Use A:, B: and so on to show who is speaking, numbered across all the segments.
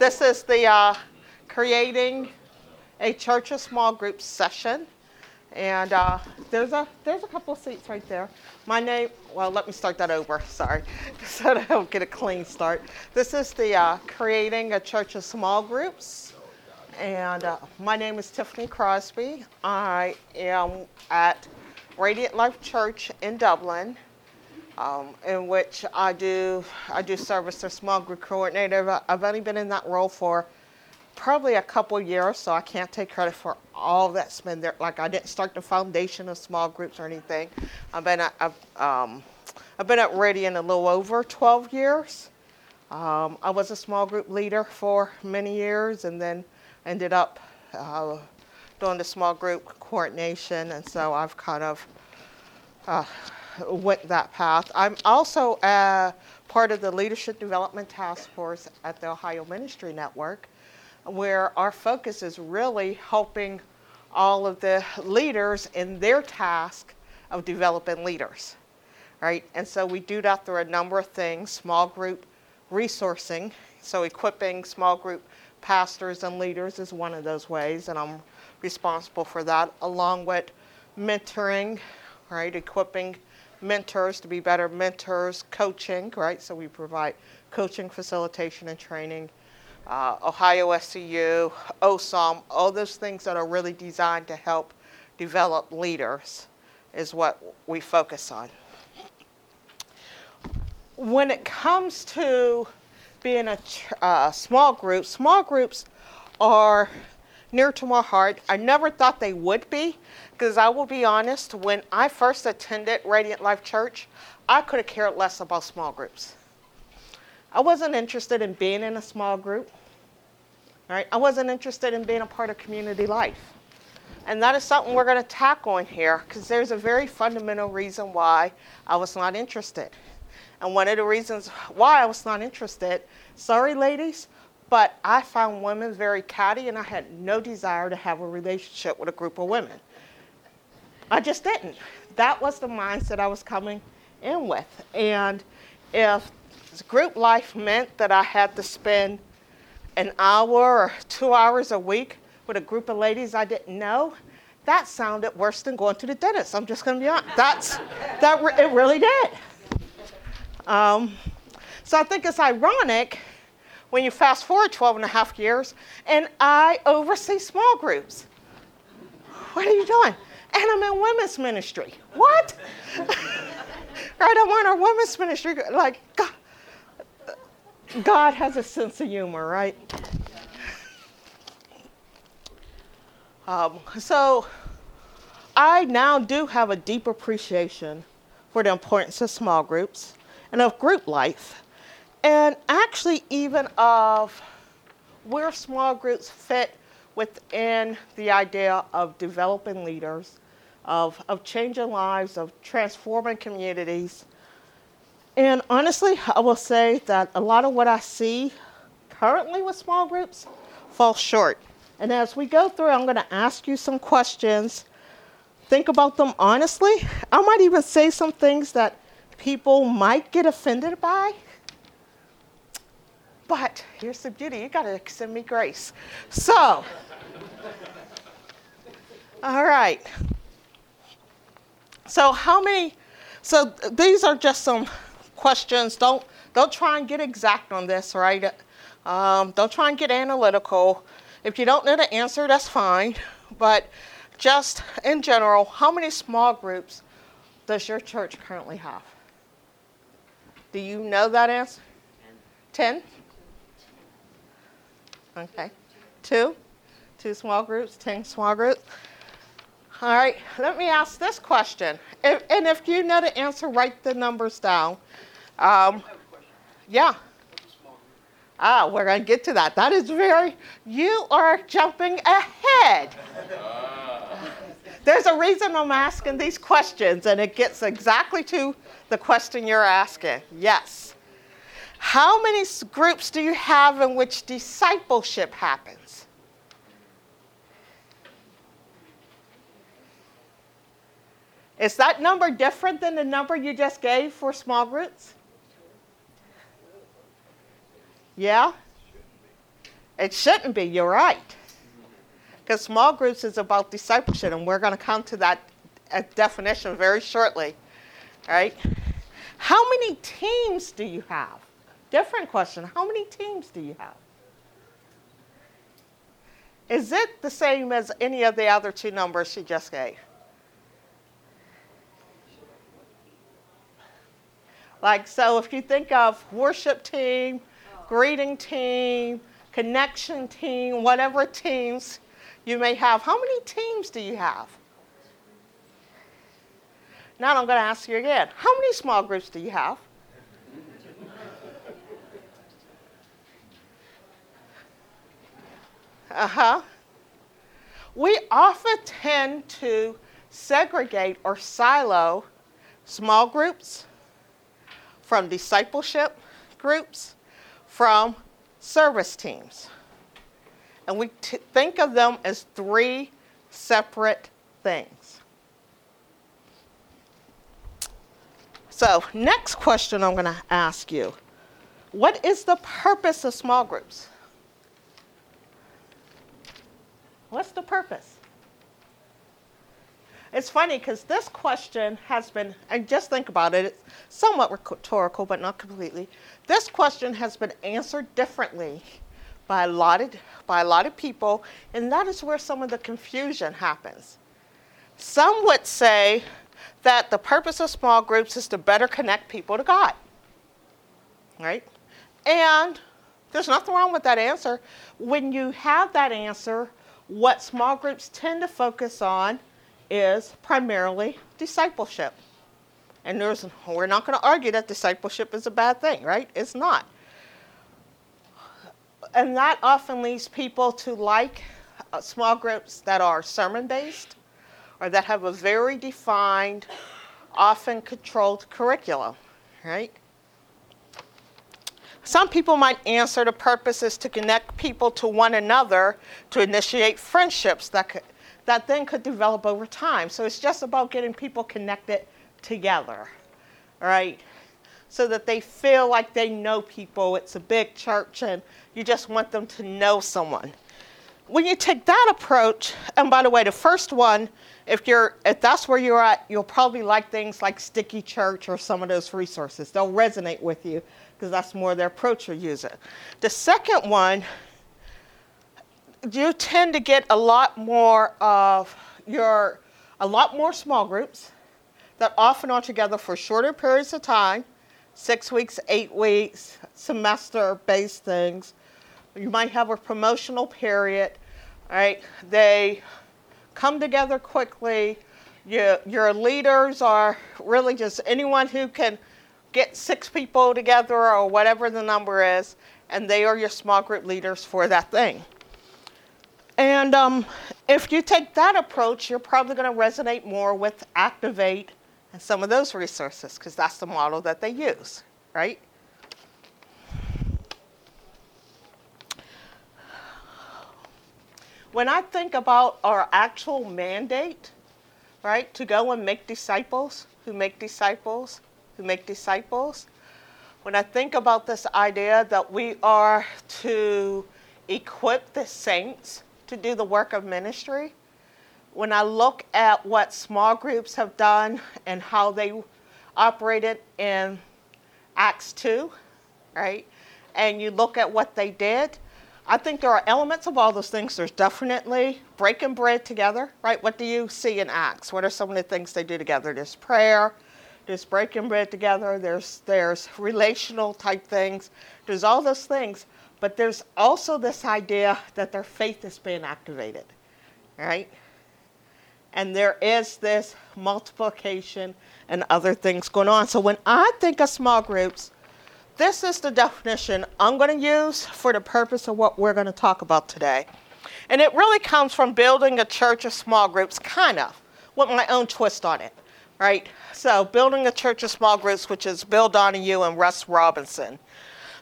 A: This is the uh, creating a church of small group session. And uh, there's a there's a couple of seats right there. My name, well, let me start that over. Sorry, so I don't get a clean start. This is the uh, creating a church of small groups, and uh, my name is Tiffany Crosby. I am at Radiant Life Church in Dublin, um, in which I do I do service as small group coordinator. I've only been in that role for probably a couple years, so I can't take credit for all that's been there. Like I didn't start the foundation of small groups or anything. I've been at, I've, um, I've been at Radiant a little over 12 years. Um, I was a small group leader for many years, and then ended up uh, doing the small group coordination, and so I've kind of uh, went that path. I'm also uh, part of the Leadership Development Task Force at the Ohio Ministry Network where our focus is really helping all of the leaders in their task of developing leaders, right? And so we do that through a number of things small group resourcing, so equipping small group pastors and leaders is one of those ways, and I'm responsible for that, along with mentoring, right? Equipping mentors to be better mentors, coaching, right? So we provide coaching, facilitation, and training uh, Ohio SCU, OSOM, all those things that are really designed to help develop leaders is what we focus on. When it comes to being a uh, small group, small groups are near to my heart. I never thought they would be, because I will be honest, when I first attended Radiant Life Church, I could have cared less about small groups. I wasn't interested in being in a small group. Right? I wasn't interested in being a part of community life. And that is something we're going to tackle in here because there's a very fundamental reason why I was not interested. And one of the reasons why I was not interested, sorry ladies, but I found women very catty and I had no desire to have a relationship with a group of women. I just didn't. That was the mindset I was coming in with. And if group life meant that I had to spend an hour or two hours a week with a group of ladies I didn't know, that sounded worse than going to the dentist. I'm just going to be honest. That's, that re- it really did. Um, so I think it's ironic when you fast forward 12 and a half years and I oversee small groups. What are you doing? And I'm in women's ministry. What? right, I'm on our women's ministry. Like, God, God has a sense of humor, right? Um, so I now do have a deep appreciation for the importance of small groups and of group life, and actually even of where small groups fit within the idea of developing leaders, of, of changing lives, of transforming communities, and honestly, I will say that a lot of what I see currently with small groups falls short. And as we go through, I'm going to ask you some questions. Think about them honestly. I might even say some things that people might get offended by. But here's the beauty you got to extend me grace. So, all right. So, how many? So, these are just some questions. Don't don't try and get exact on this, right? Um, don't try and get analytical. If you don't know the answer, that's fine. But just in general, how many small groups does your church currently have? Do you know that answer? Ten? Okay. Two? Two small groups, ten small groups. All right, let me ask this question. If, and if you know the answer, write the numbers down. Um, yeah. Ah, we're going to get to that. That is very, you are jumping ahead. There's a reason I'm asking these questions, and it gets exactly to the question you're asking. Yes. How many groups do you have in which discipleship happens? Is that number different than the number you just gave for small groups? Yeah? It shouldn't be, you're right. Because small groups is about discipleship, and we're going to come to that uh, definition very shortly. All right? How many teams do you have? Different question. How many teams do you have? Is it the same as any of the other two numbers she just gave? Like, so if you think of worship team, greeting team, connection team, whatever teams you may have, how many teams do you have? Now I'm going to ask you again how many small groups do you have? Uh huh. We often tend to segregate or silo small groups from discipleship groups from service teams. And we t- think of them as three separate things. So, next question I'm going to ask you What is the purpose of small groups? What's the purpose? It's funny because this question has been, and just think about it, it's somewhat rhetorical, but not completely. This question has been answered differently by a lot of, by a lot of people, and that is where some of the confusion happens. Some would say that the purpose of small groups is to better connect people to God. Right? And there's nothing wrong with that answer. When you have that answer, what small groups tend to focus on is primarily discipleship. And there's, we're not going to argue that discipleship is a bad thing, right? It's not. And that often leads people to like uh, small groups that are sermon based or that have a very defined, often controlled curriculum, right? Some people might answer the purpose is to connect people to one another to initiate friendships that, could, that then could develop over time. So it's just about getting people connected together, right? So that they feel like they know people. It's a big church and you just want them to know someone. When you take that approach, and by the way, the first one, if you're if that's where you're at, you'll probably like things like Sticky Church or some of those resources. They'll resonate with you because that's more their approach you're using. The second one, you tend to get a lot more of your, a lot more small groups that often are together for shorter periods of time, six weeks, eight weeks, semester based things. You might have a promotional period, right? They come together quickly. You, your leaders are really just anyone who can get six people together or whatever the number is, and they are your small group leaders for that thing. And um, if you take that approach, you're probably going to resonate more with Activate and some of those resources because that's the model that they use, right? When I think about our actual mandate, right, to go and make disciples who make disciples, who make disciples. When I think about this idea that we are to equip the saints to do the work of ministry, when I look at what small groups have done and how they operated in Acts 2, right? And you look at what they did, I think there are elements of all those things. There's definitely breaking bread together, right? What do you see in Acts? What are some of the things they do together? There's prayer, there's breaking bread together, there's, there's relational type things, there's all those things, but there's also this idea that their faith is being activated, right? And there is this multiplication and other things going on. So when I think of small groups, this is the definition I'm going to use for the purpose of what we're going to talk about today. And it really comes from building a church of small groups, kind of, with my own twist on it right? So, building a church of small groups, which is Bill Donahue and Russ Robinson.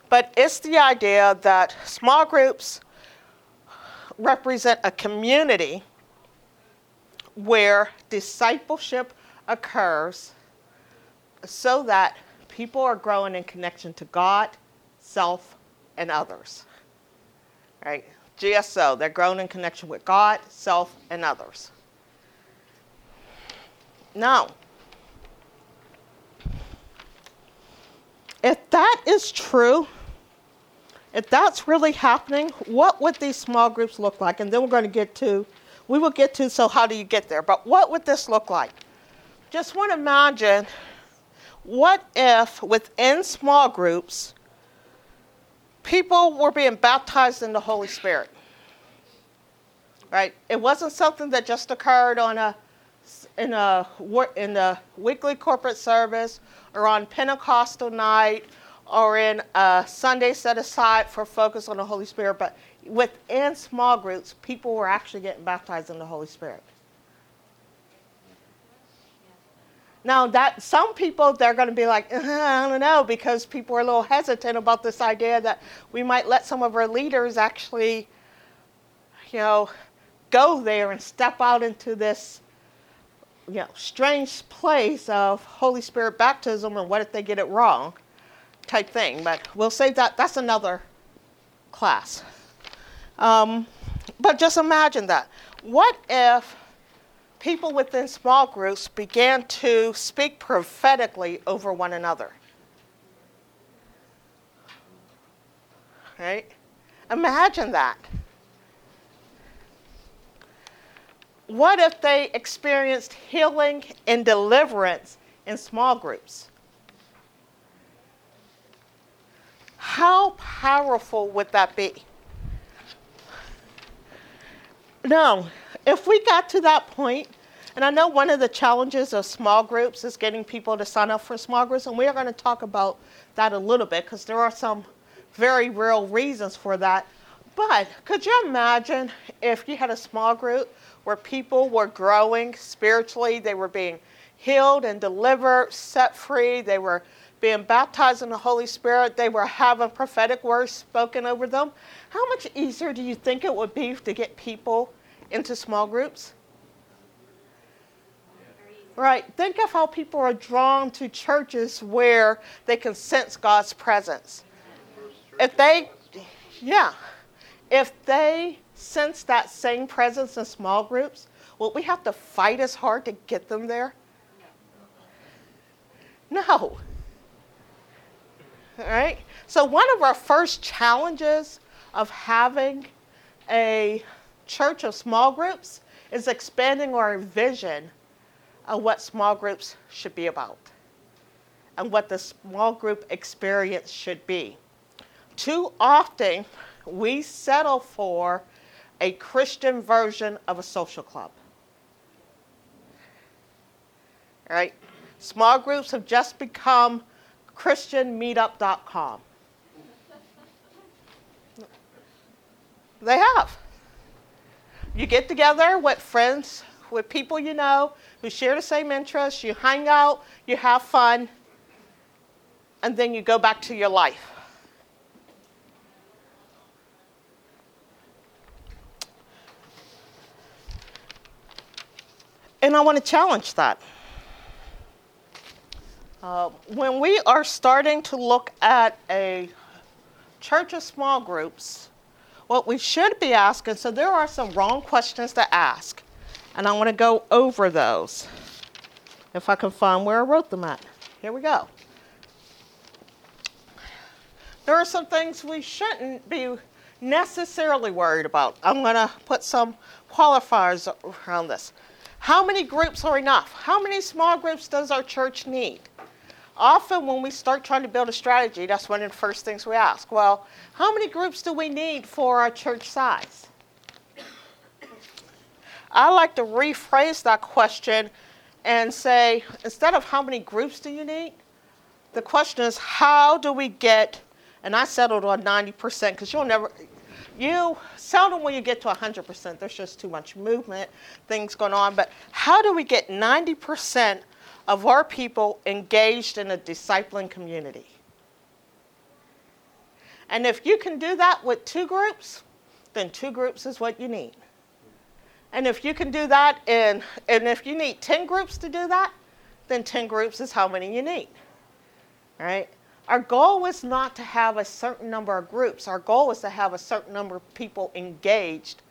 A: But it's the idea that small groups represent a community where discipleship occurs so that people are growing in connection to God, self, and others. Right? GSO, they're growing in connection with God, self, and others. Now, if that is true, if that's really happening, what would these small groups look like? And then we're going to get to, we will get to, so how do you get there? But what would this look like? Just want to imagine what if within small groups, people were being baptized in the Holy Spirit? Right? It wasn't something that just occurred on a in a in a weekly corporate service or on Pentecostal night or in a Sunday set aside for focus on the Holy Spirit, but within small groups, people were actually getting baptized in the Holy Spirit. Now that some people they're going to be like, uh, I don't know, because people are a little hesitant about this idea that we might let some of our leaders actually, you know, go there and step out into this you know, strange place of Holy Spirit baptism and what if they get it wrong type thing. But we'll save that. That's another class. Um, but just imagine that. What if people within small groups began to speak prophetically over one another? Right? Imagine that. What if they experienced healing and deliverance in small groups? How powerful would that be? Now, if we got to that point, and I know one of the challenges of small groups is getting people to sign up for small groups, and we are going to talk about that a little bit because there are some very real reasons for that. But could you imagine if you had a small group where people were growing spiritually, they were being healed and delivered, set free, they were being baptized in the Holy Spirit, they were having prophetic words spoken over them. How much easier do you think it would be to get people into small groups? Right. Think of how people are drawn to churches where they can sense God's presence. If they, yeah, if they sense that same presence in small groups, will we have to fight as hard to get them there? No. All right? So, one of our first challenges of having a church of small groups is expanding our vision of what small groups should be about and what the small group experience should be. Too often, we settle for a Christian version of a social club. Right? Small groups have just become ChristianMeetup.com. They have. You get together with friends, with people you know who share the same interests, you hang out, you have fun, and then you go back to your life. And I want to challenge that. Uh, when we are starting to look at a church of small groups, what we should be asking so there are some wrong questions to ask, and I want to go over those. If I can find where I wrote them at. Here we go. There are some things we shouldn't be necessarily worried about. I'm going to put some qualifiers around this. How many groups are enough? How many small groups does our church need? Often, when we start trying to build a strategy, that's one of the first things we ask. Well, how many groups do we need for our church size? I like to rephrase that question and say instead of how many groups do you need, the question is how do we get, and I settled on 90% because you'll never, you seldom will you get to 100%. There's just too much movement, things going on. But how do we get 90% of our people engaged in a discipling community? And if you can do that with two groups, then two groups is what you need. And if you can do that in, and if you need 10 groups to do that, then 10 groups is how many you need. Right? Our goal is not to have a certain number of groups. Our goal is to have a certain number of people engaged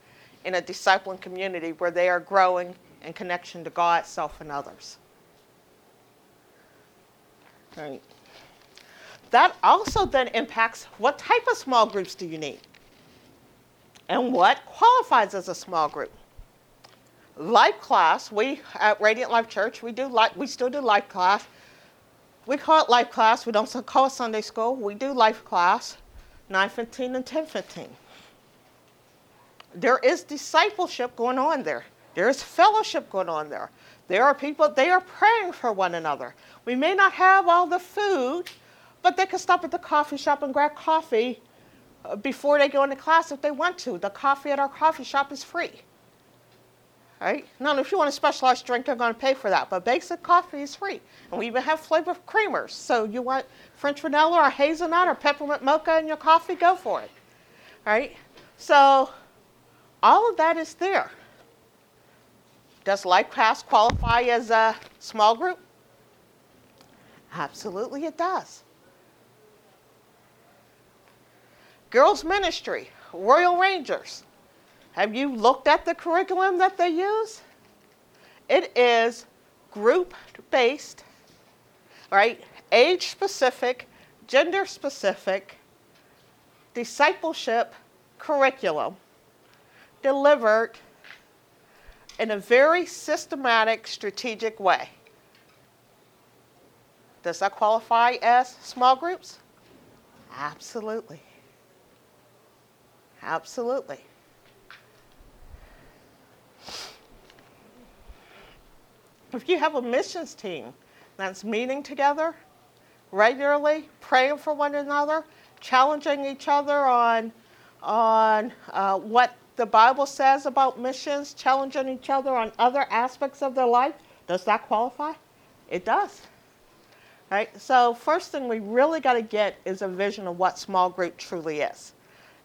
A: in a discipling community where they are growing in connection to God, self, and others. Right. That also then impacts what type of small groups do you need? And what qualifies as a small group? Life class, we at Radiant Life Church, we do life, we still do life class. We call it life class. We don't call it Sunday school. We do life class, 9:15 and 10:15. There is discipleship going on there. There is fellowship going on there. There are people, they are praying for one another. We may not have all the food, but they can stop at the coffee shop and grab coffee uh, before they go into class if they want to. The coffee at our coffee shop is free. Right? Now, if you want a specialized drink, they're going to pay for that. But basic coffee is free. And we even have flavored creamers. So you want French vanilla or hazelnut or peppermint mocha in your coffee, go for it. Right? So all of that is there. Does Life Class qualify as a small group? Absolutely, it does. Girls Ministry, Royal Rangers. Have you looked at the curriculum that they use? It is group based, right? Age specific, gender specific, discipleship curriculum delivered in a very systematic, strategic way. Does that qualify as small groups? Absolutely. Absolutely. If you have a missions team that's meeting together regularly, praying for one another, challenging each other on, on uh, what the Bible says about missions, challenging each other on other aspects of their life, does that qualify? It does. Right? So, first thing we really got to get is a vision of what small group truly is.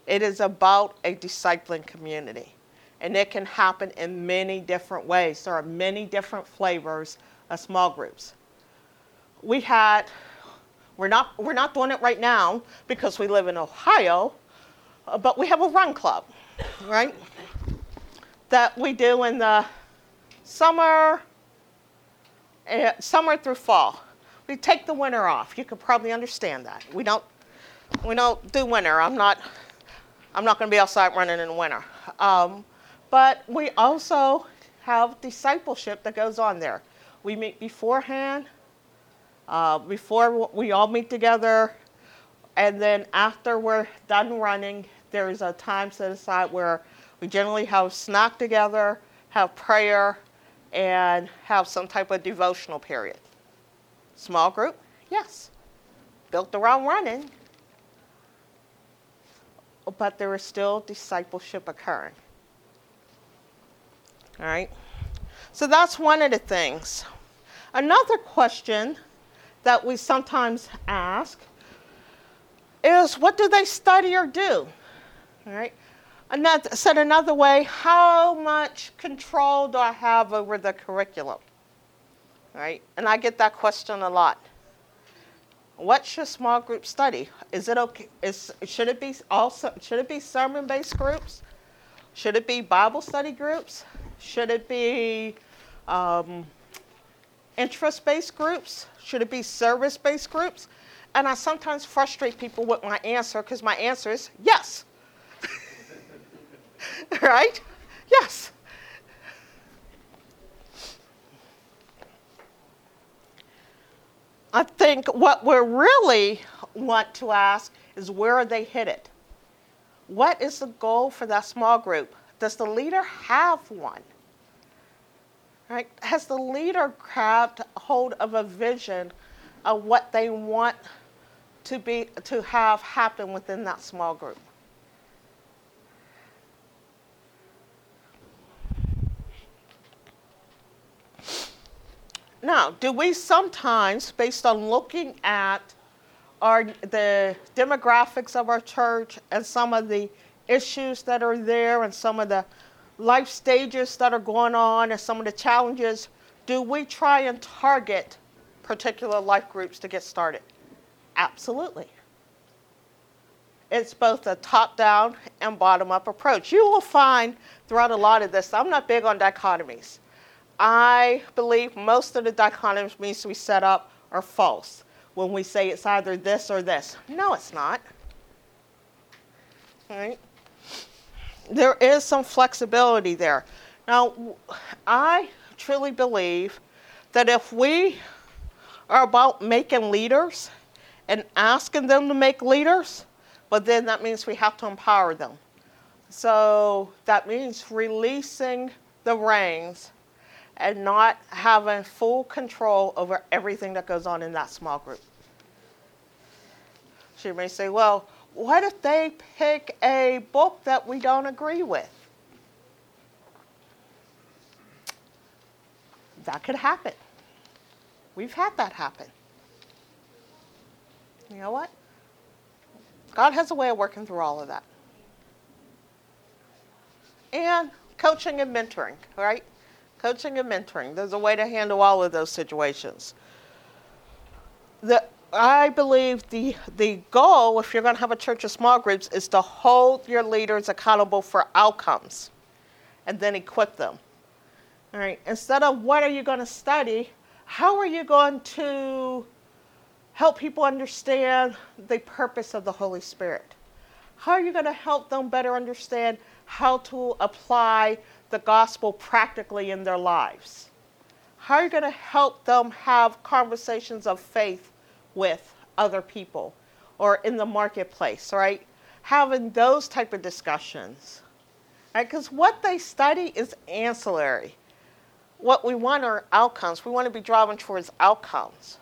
A: It is about a discipling community, and it can happen in many different ways. There are many different flavors of small groups. We had, we're not, we're not doing it right now because we live in Ohio, uh, but we have a run club right? That we do in the summer, uh, summer through fall. We take the winter off. You could probably understand that. We don't, we don't do winter. I'm not, I'm not going to be outside running in winter. Um, but we also have discipleship that goes on there. We meet beforehand, uh, before we all meet together, and then after we're done running, there is a time set aside where we generally have snack together, have prayer, and have some type of devotional period. Small group? Yes. Built around running, but there is still discipleship occurring. All right? So that's one of the things. Another question that we sometimes ask is what do they study or do? All right. Another, said another way, how much control do I have over the curriculum? All right. And I get that question a lot. What should small group study? Is it okay? Is, should it be also should it be sermon based groups? Should it be Bible study groups? Should it be um, interest based groups? Should it be service based groups? And I sometimes frustrate people with my answer because my answer is yes. right? Yes. I think what we really want to ask is where are they headed? What is the goal for that small group? Does the leader have one? Right? Has the leader grabbed hold of a vision of what they want to be to have happen within that small group? Now, do we sometimes, based on looking at our, the demographics of our church and some of the issues that are there and some of the life stages that are going on and some of the challenges, do we try and target particular life groups to get started? Absolutely. It's both a top down and bottom up approach. You will find throughout a lot of this, I'm not big on dichotomies. I believe most of the dichotomies we set up are false when we say it's either this or this. No, it's not. Right? There is some flexibility there. Now, I truly believe that if we are about making leaders and asking them to make leaders, but then that means we have to empower them. So that means releasing the reins and not having full control over everything that goes on in that small group. She may say, well, what if they pick a book that we don't agree with? That could happen. We've had that happen. You know what? God has a way of working through all of that. And coaching and mentoring, right? Coaching and mentoring. There's a way to handle all of those situations. The, I believe the, the goal, if you're going to have a church of small groups, is to hold your leaders accountable for outcomes and then equip them. All right, instead of what are you going to study, how are you going to help people understand the purpose of the Holy Spirit? How are you going to help them better understand how to apply the gospel practically in their lives? How are you going to help them have conversations of faith with other people or in the marketplace, right? Having those type of discussions. Right? Because what they study is ancillary. What we want are outcomes. We want to be driving towards outcomes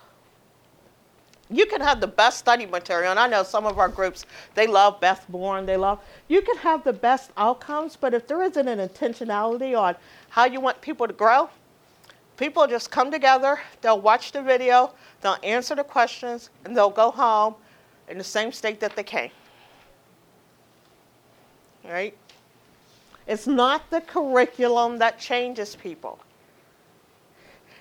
A: you can have the best study material, and I know some of our groups, they love Beth Moore, they love, you can have the best outcomes, but if there isn't an intentionality on how you want people to grow, people just come together, they'll watch the video, they'll answer the questions, and they'll go home in the same state that they came. Right? It's not the curriculum that changes people.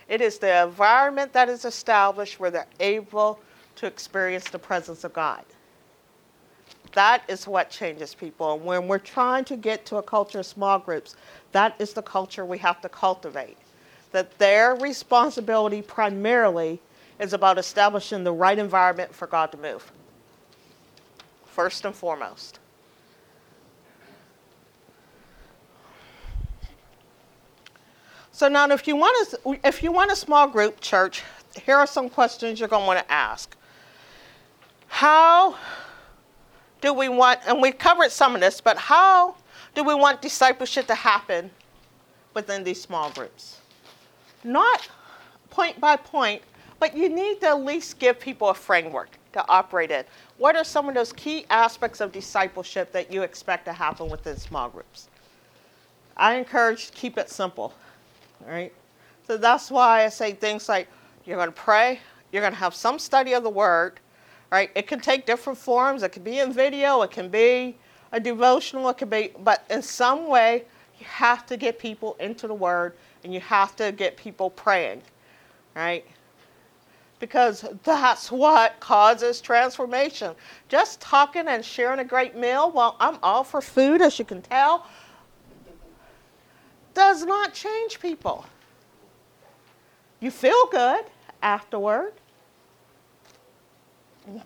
A: It is the environment that is established where they're able to experience the presence of God. That is what changes people. And when we're trying to get to a culture of small groups, that is the culture we have to cultivate. That their responsibility primarily is about establishing the right environment for God to move. First and foremost. So now if you want a, if you want a small group church, here are some questions you're going to want to ask. How do we want, and we've covered some of this, but how do we want discipleship to happen within these small groups? Not point by point, but you need to at least give people a framework to operate in. What are some of those key aspects of discipleship that you expect to happen within small groups? I encourage keep it simple, right? So that's why I say things like you're going to pray, you're going to have some study of the word, right? It can take different forms. It can be in video, it can be a devotional, it can be, but in some way, you have to get people into the Word and you have to get people praying, right? Because that's what causes transformation. Just talking and sharing a great meal, well, I'm all for food, as you can tell, does not change people. You feel good afterward,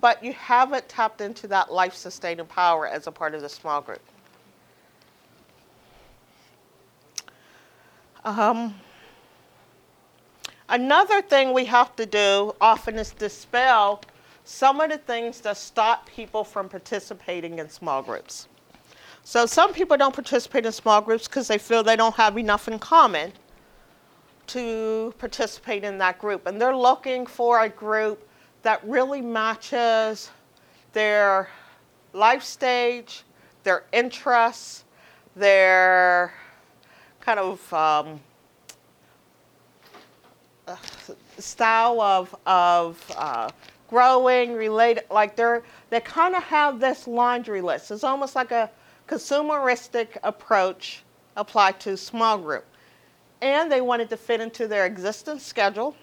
A: but you haven't tapped into that life sustaining power as a part of the small group. Um, another thing we have to do often is dispel some of the things that stop people from participating in small groups. So some people don't participate in small groups because they feel they don't have enough in common to participate in that group. And they're looking for a group that really matches their life stage, their interests, their kind of um, uh, style of, of uh, growing, related, like they're, they kind of have this laundry list. It's almost like a consumeristic approach applied to small group. And they wanted to fit into their existing schedule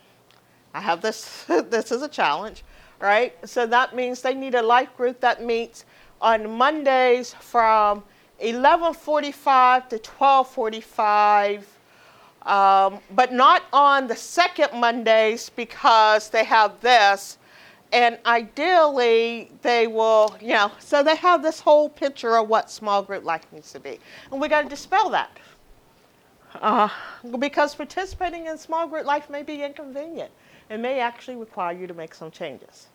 A: I have this, this is a challenge, right? So that means they need a life group that meets on Mondays from 11:45 to 12:45, um, but not on the second Mondays because they have this. And ideally, they will, you know, so they have this whole picture of what small group life needs to be. And we got to dispel that. Uh, because participating in small group life may be inconvenient. It may actually require you to make some changes.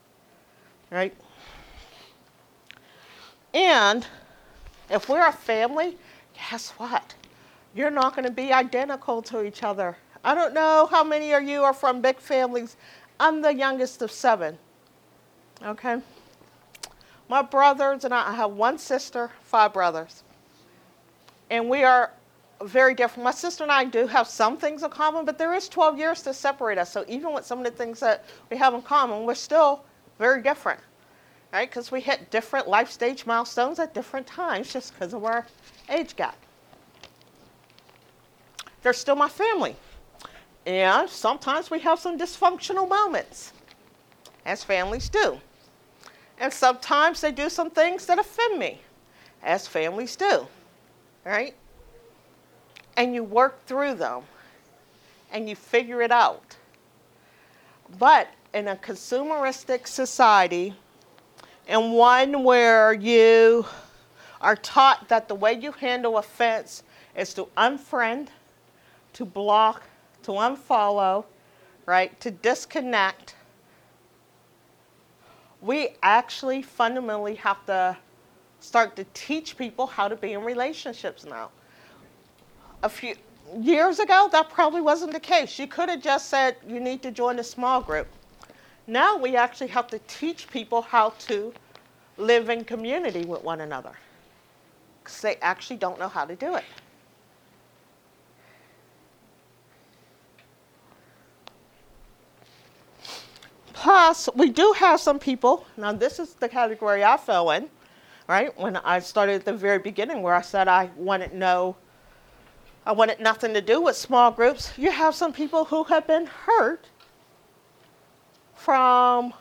A: Right? And if we're a family, guess what? You're not going to be identical to each other. I don't know how many of you are from big families. I'm the youngest of seven. Okay? My brothers and I, I have one sister, five brothers. And we are very different. My sister and I do have some things in common, but there is 12 years to separate us. So even with some of the things that we have in common, we're still very different, right? Because we hit different life stage milestones at different times just because of our age gap. They're still my family. And sometimes we have some dysfunctional moments, as families do. And sometimes they do some things that offend me, as families do, right? And you work through them and you figure it out. But in a consumeristic society, and one where you are taught that the way you handle offense is to unfriend, to block, to unfollow, right, to disconnect, we actually fundamentally have to start to teach people how to be in relationships now a few years ago, that probably wasn't the case. You could have just said, you need to join a small group. Now we actually have to teach people how to live in community with one another because they actually don't know how to do it. Plus, we do have some people, now this is the category I fell in, right? When I started at the very beginning where I said I wanted to know I wanted nothing to do with small groups. You have some people who have been hurt from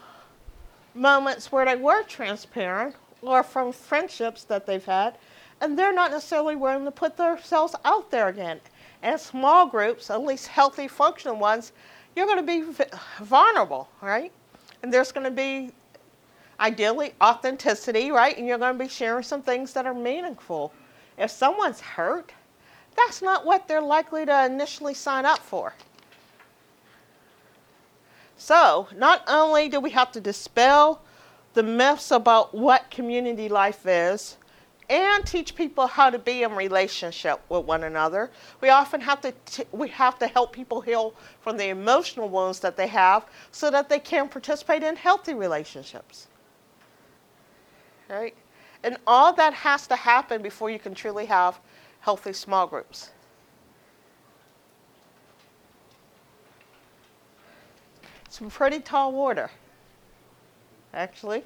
A: moments where they were transparent or from friendships that they've had, and they're not necessarily willing to put themselves out there again. And small groups, at least healthy, functional ones, you're going to be vulnerable, right? And there's going to be, ideally, authenticity, right? And you're going to be sharing some things that are meaningful. If someone's hurt, that's not what they're likely to initially sign up for. So, not only do we have to dispel the myths about what community life is and teach people how to be in relationship with one another, we often have to t- we have to help people heal from the emotional wounds that they have so that they can participate in healthy relationships. Right? And all that has to happen before you can truly have healthy small groups. Some pretty tall water, actually.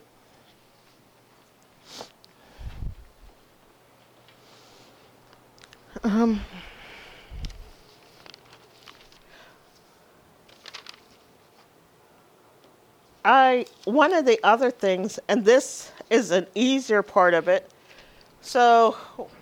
A: Um, I one of the other things, and this is an easier part of it. So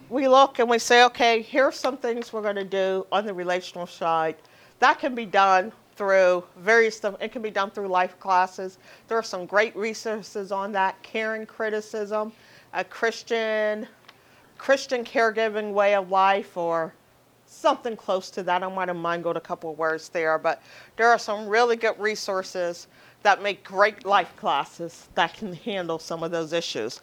A: we look and we say, okay, here are some things we're going to do on the relational side. That can be done through various stuff. It can be done through life classes. There are some great resources on that. Caring criticism, a Christian Christian caregiving way of life, or something close to that. I might have mangled a couple of words there, but there are some really good resources that make great life classes that can handle some of those issues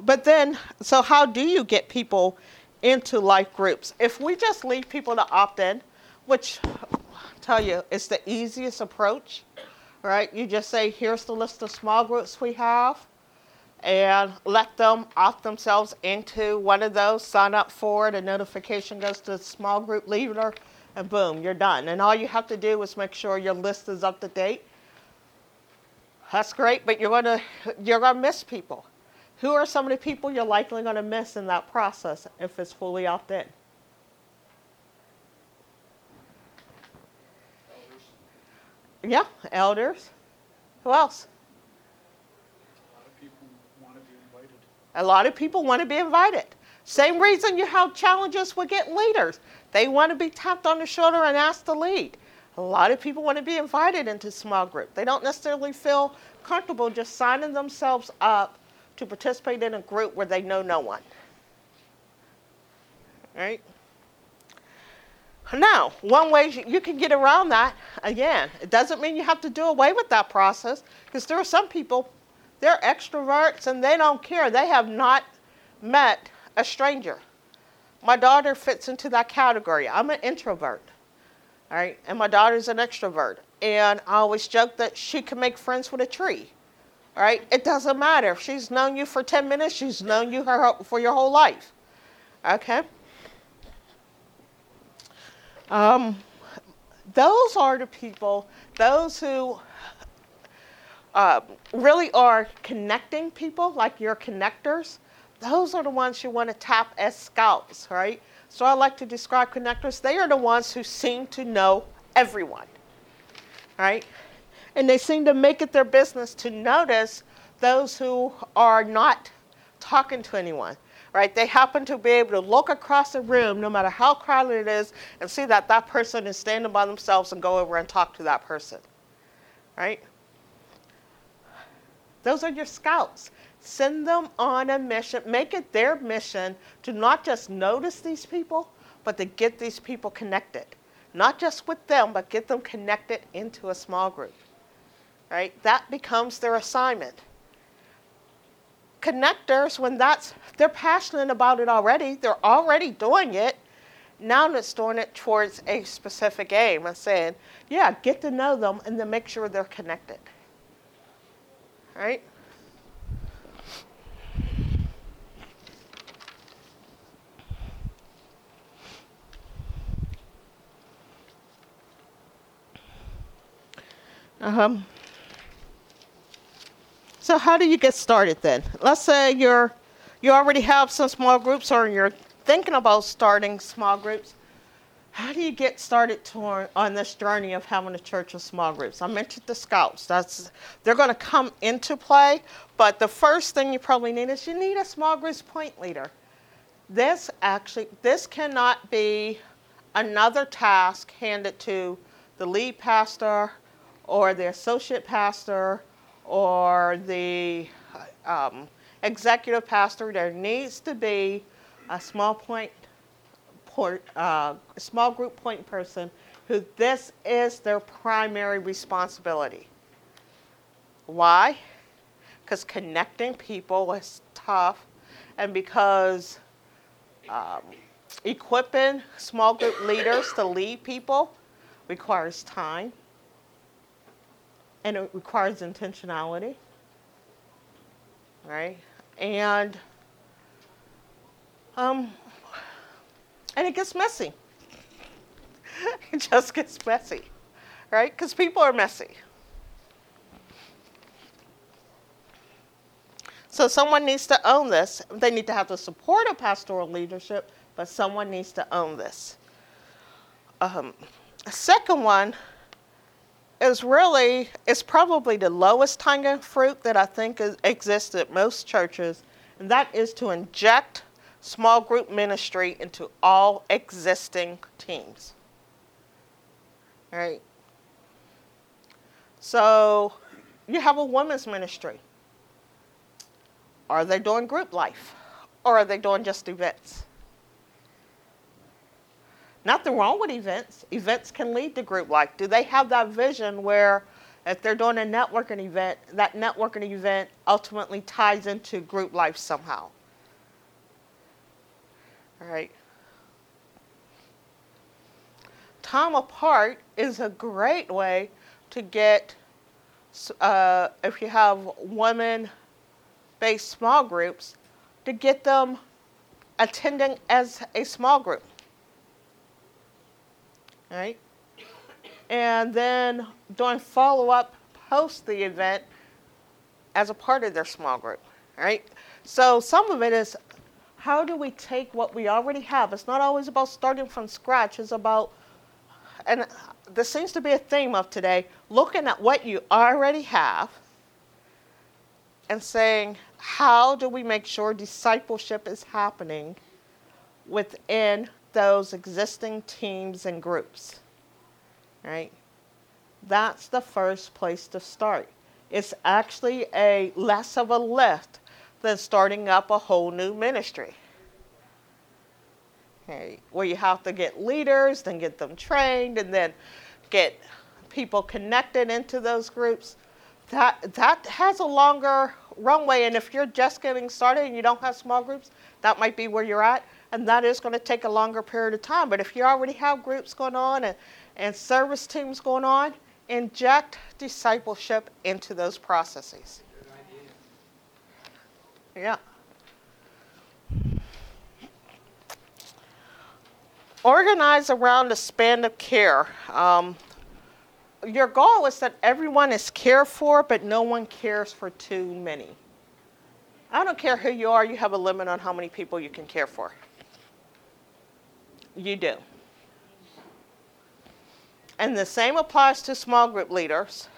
A: but then, so how do you get people into life groups? If we just leave people to opt in, which I tell you, it's the easiest approach, right? You just say, here's the list of small groups we have, and let them opt themselves into one of those, sign up for it, a notification goes to the small group leader, and boom, you're done. And all you have to do is make sure your list is up to date. That's great, but you're gonna you're gonna miss people. Who are some of the people you're likely going to miss in that process if it's fully opt in? Yeah, elders. Who else?
B: A lot of people want to be invited.
A: A lot of people want to be invited. Same reason you have challenges with getting leaders. They want to be tapped on the shoulder and asked to lead. A lot of people want to be invited into small group. They don't necessarily feel comfortable just signing themselves up to participate in a group where they know no one. Right? Now, one way you- can get around that, again, it doesn't mean you have to do away with that process because there are some people, they're extroverts and they don't care. They have not met a stranger. My daughter fits into that category. I'm an introvert, all right, and my daughter's an extrovert. And I always joke that she can make friends with a tree, right? It doesn't matter. If she's known you for 10 minutes, she's known you her, for your whole life, okay? Um, those are the people, those who uh, really are connecting people, like your connectors. Those are the ones you want to tap as scouts, right? So I like to describe connectors. They are the ones who seem to know everyone, right? And they seem to make it their business to notice those who are not talking to anyone, right? They happen to be able to look across the room, no matter how crowded it is, and see that that person is standing by themselves and go over and talk to that person, right? Those are your scouts. Send them on a mission. Make it their mission to not just notice these people, but to get these people connected. Not just with them, but get them connected into a small group. Right? That becomes their assignment. Connectors, when that's, they're passionate about it already, they're already doing it. Now it's doing it towards a specific aim and saying, yeah, get to know them and then make sure they're connected. Right? Um, so how do you get started then? Let's say you're you already have some small groups or you're thinking about starting small groups. How do you get started to, on this journey of having a church of small groups? I mentioned the scouts. That's they're going to come into play, but the first thing you probably need is you need a small groups point leader. This actually this cannot be another task handed to the lead pastor or the associate pastor or the um, executive pastor. There needs to be a small point port, uh, small group point person who this is their primary responsibility. Why? Because connecting people is tough, and because um, equipping small group leaders to lead people requires time and it requires intentionality, right? And um, and it gets messy. it just gets messy, right? Because people are messy. So someone needs to own this. They need to have the support of pastoral leadership, but someone needs to own this. Um, second one is really it's probably the lowest hanging fruit that I think is, exists at most churches, and that is to inject small group ministry into all existing teams. All right. So you have a women's ministry. Are they doing group life? Or are they doing just events? Nothing wrong with events. Events can lead to group life. Do they have that vision where if they're doing a networking event, that networking event ultimately ties into group life somehow? All right. Time apart is a great way to get, uh, if you have women based small groups, to get them attending as a small group. All right? And then doing follow up post the event as a part of their small group. All right? So some of it is how do we take what we already have? It's not always about starting from scratch, it's about and this seems to be a theme of today, looking at what you already have and saying, how do we make sure discipleship is happening within those existing teams and groups? Right? That's the first place to start. It's actually a less of a lift than starting up a whole new ministry. Where you have to get leaders, then get them trained, and then get people connected into those groups. That that has a longer runway, and if you're just getting started and you don't have small groups, that might be where you're at, and that is going to take a longer period of time. But if you already have groups going on and, and service teams going on, inject discipleship into those processes. Yeah. Organize around a span of care. Um, your goal is that everyone is cared for, but no one cares for too many. I don't care who you are, you have a limit on how many people you can care for. You do. And the same applies to small group leaders.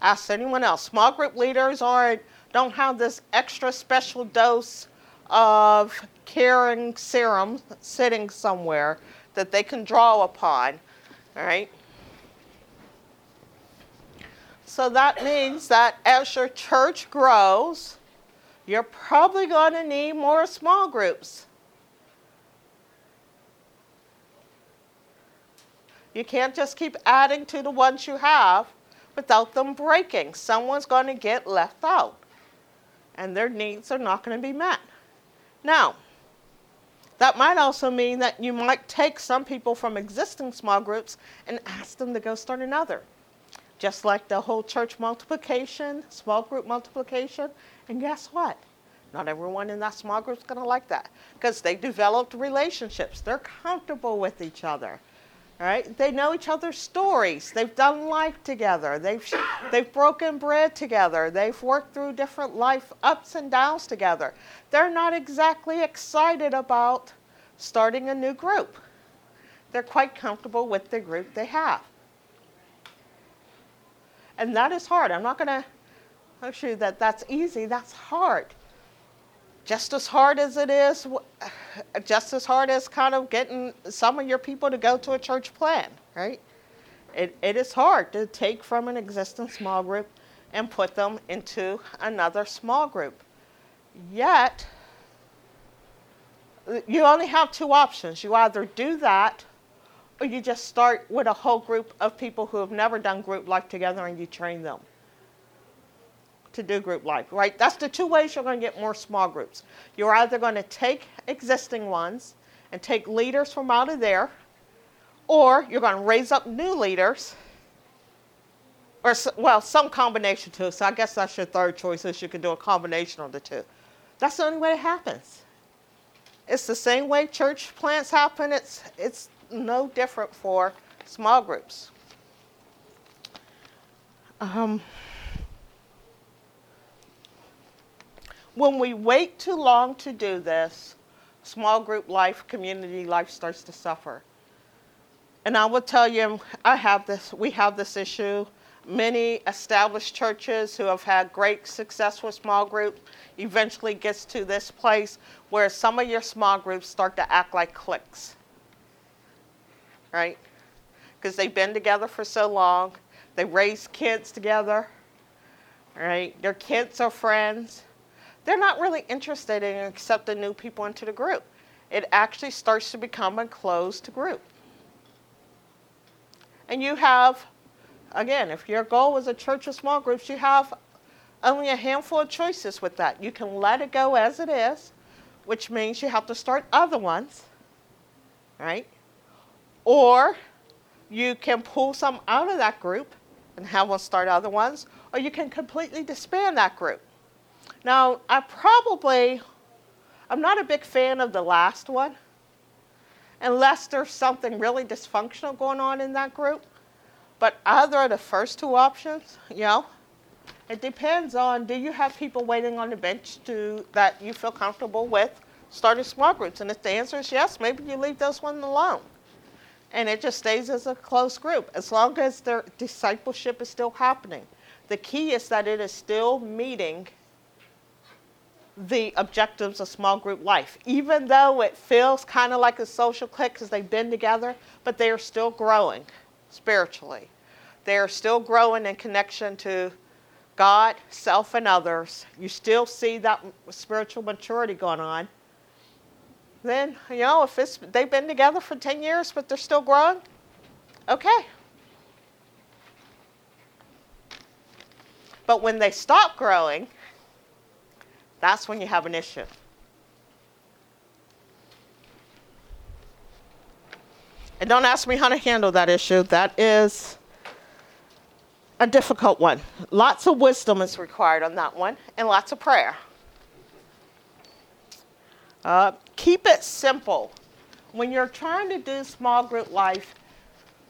A: Ask anyone else. Small group leaders aren't, don't have this extra special dose of caring serum sitting somewhere that they can draw upon. All right? So that means that as your church grows, you're probably going to need more small groups. You can't just keep adding to the ones you have without them breaking. Someone's going to get left out, and their needs are not going to be met. Now, that might also mean that you might take some people from existing small groups and ask them to go start another. Just like the whole church multiplication, small group multiplication. And guess what? Not everyone in that small group is going to like that because they developed relationships. They're comfortable with each other. Right? They know each other's stories. They've done life together. They've they've broken bread together. They've worked through different life ups and downs together. They're not exactly excited about starting a new group. They're quite comfortable with the group they have. And that is hard. I'm not going to assure you that that's easy. That's hard. Just as hard as it is, just as hard as kind of getting some of your people to go to a church plan, right? It, it is hard to take from an existing small group and put them into another small group. Yet, uh, you only have two options. You either do that or you just start with a whole group of people who have never done group life together and you train them to do group life, right? That's the two ways you're going to get more small groups. You're either going to take existing ones and take leaders from out of there, or you're going to raise up new leaders, or, well, some combination too. So I guess that's your third choice is you can do a combination of the two. That's the only way it happens. It's the same way church plants happen. It's, it's no different for small groups. Um, when we wait too long to do this, small group life, community life starts to suffer. And I will tell you, I have this, we have this issue. Many established churches who have had great success with small groups eventually gets to this place where some of your small groups start to act like cliques right? Because they've been together for so long. They raise kids together, right? Their kids are friends. They're not really interested in accepting new people into the group. It actually starts to become a closed group. And you have, again, if your goal was a church of small groups, you have only a handful of choices with that. You can let it go as it is, which means you have to start other ones, right? Or you can pull some out of that group and have one start other ones, or you can completely disband that group. Now, I probably, I'm not a big fan of the last one, unless there's something really dysfunctional going on in that group. But either of the first two options, you know, it depends on do you have people waiting on the bench to that you feel comfortable with starting small groups? And if the answer is yes, maybe you leave those ones alone. and it just stays as a close group as long as their discipleship is still happening. The key is that it is still meeting the objectives of small group life, even though it feels kind of like a social clique because they've been together, but they are still growing spiritually. They are still growing in connection to God, self, and others. You still see that spiritual maturity going on. Then, you know, if it's, they've been together for 10 years, but they're still growing, okay. But when they stop growing, that's when you have an issue. And don't ask me how to handle that issue. That is a difficult one. Lots of wisdom is required on that one, and lots of prayer. Uh, keep it simple. When you're trying to do small group life,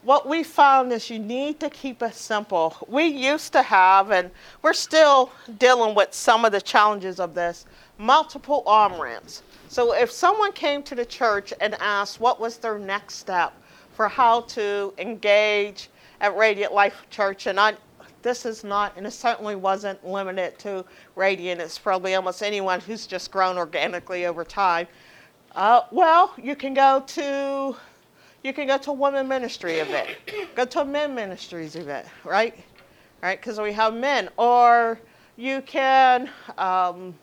A: what we found is you need to keep it simple. We used to have, and we're still dealing with some of the challenges of this, multiple on ramps. So if someone came to the church and asked what was their next step for how to engage at Radiant Life Church, and I, this is not, and it certainly wasn't limited to Radiant. It's probably almost anyone who's just grown organically over time. Uh, well, you can go to you can go to a women ministry event, go to a men ministries event, right? Right, because we have men. Or you can um,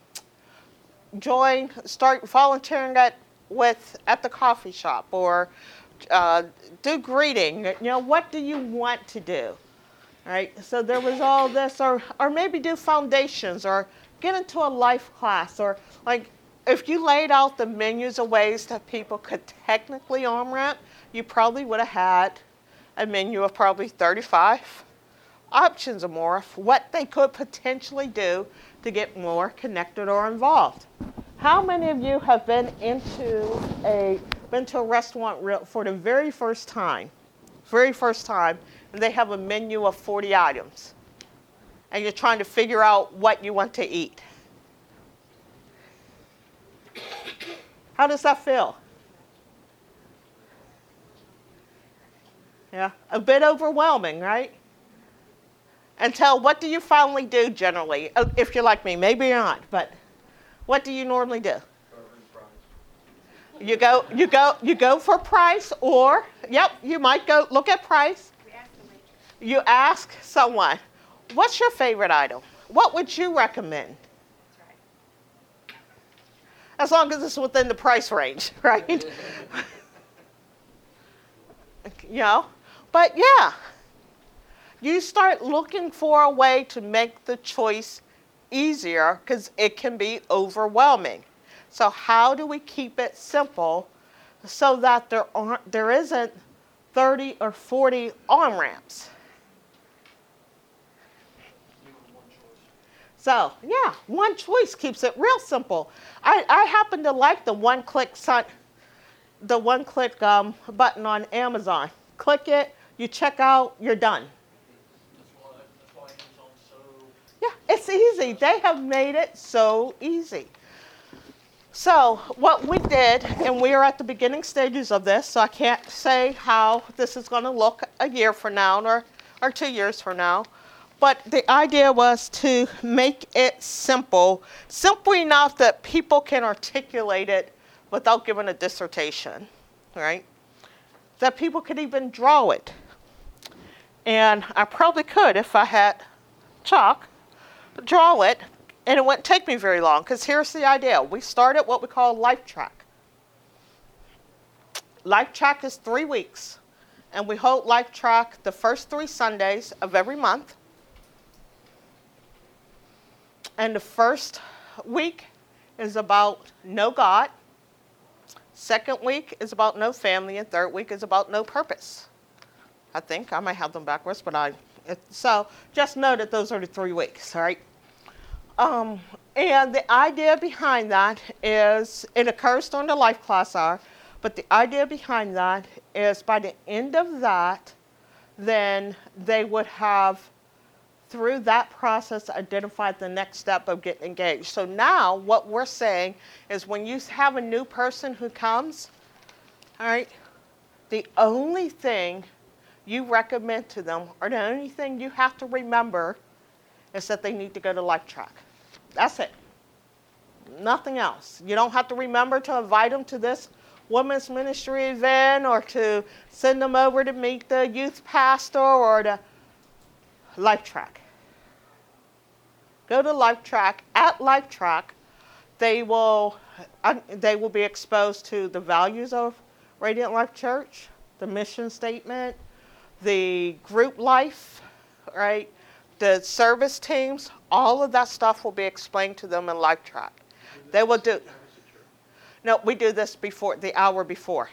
A: join, start volunteering at with at the coffee shop, or uh, do greeting. You know, what do you want to do? Right. So there was all this, or or maybe do foundations, or get into a life class, or like if you laid out the menus of ways that people could technically on ramp, you probably would have had a menu of probably 35 options or more of what they could potentially do to get more connected or involved. How many of you have been into a been to a restaurant for the very first time? Very first time, and they have a menu of 40 items. And you're trying to figure out what you want to eat. How does that feel? Yeah, a bit overwhelming, right? Until what do you finally do generally? Uh, If you're like me, maybe you're not, but what do you normally do? You go, you go, you go for price, or yep, you might go look at price. You ask someone, "What's your favorite item? What would you recommend?" As long as it's within the price range, right? you know, but yeah, you start looking for a way to make the choice easier because it can be overwhelming. So how do we keep it simple so that there aren't there isn't 30 or 40 on ramps? So yeah, one choice keeps it real simple. I, I happen to like the one click the one click um, button on Amazon. Click it, you check out, you're done. Yeah, it's easy. They have made it so easy. So, what we did, and we are at the beginning stages of this, so I can't say how this is going to look a year from now or, or two years from now. But the idea was to make it simple, simple enough that people can articulate it without giving a dissertation, right? That people could even draw it. And I probably could if I had chalk draw it, and it wouldn't take me very long because here's the idea. We started what we call Life Track. Life Track is three weeks, and we hold Life Track the first three Sundays of every month. And the first week is about know God. Second week is about know family, and third week is about know purpose. I think I might have them backwards, but I. So just know that those are the three weeks, all right? Um, and the idea behind that is it occurs during the life class hour, but the idea behind that is by the end of that, then they would have, through that process, identified the next step of getting engaged. So now what we're saying is when you have a new person who comes, all right, the only thing you recommend to them, or the only thing you have to remember, is that they need to go to Life Track. That's it. Nothing else. You don't have to remember to invite them to this women's ministry event or to send them over to meet the youth pastor or the Life Track. Go to Life Track. At Life Track, they will uh, they will be exposed to the values of Radiant Life Church, the mission statement, the group life, right? The service teams, all of that stuff will be explained to them in Life Track. They will do. No, we do this before the hour before.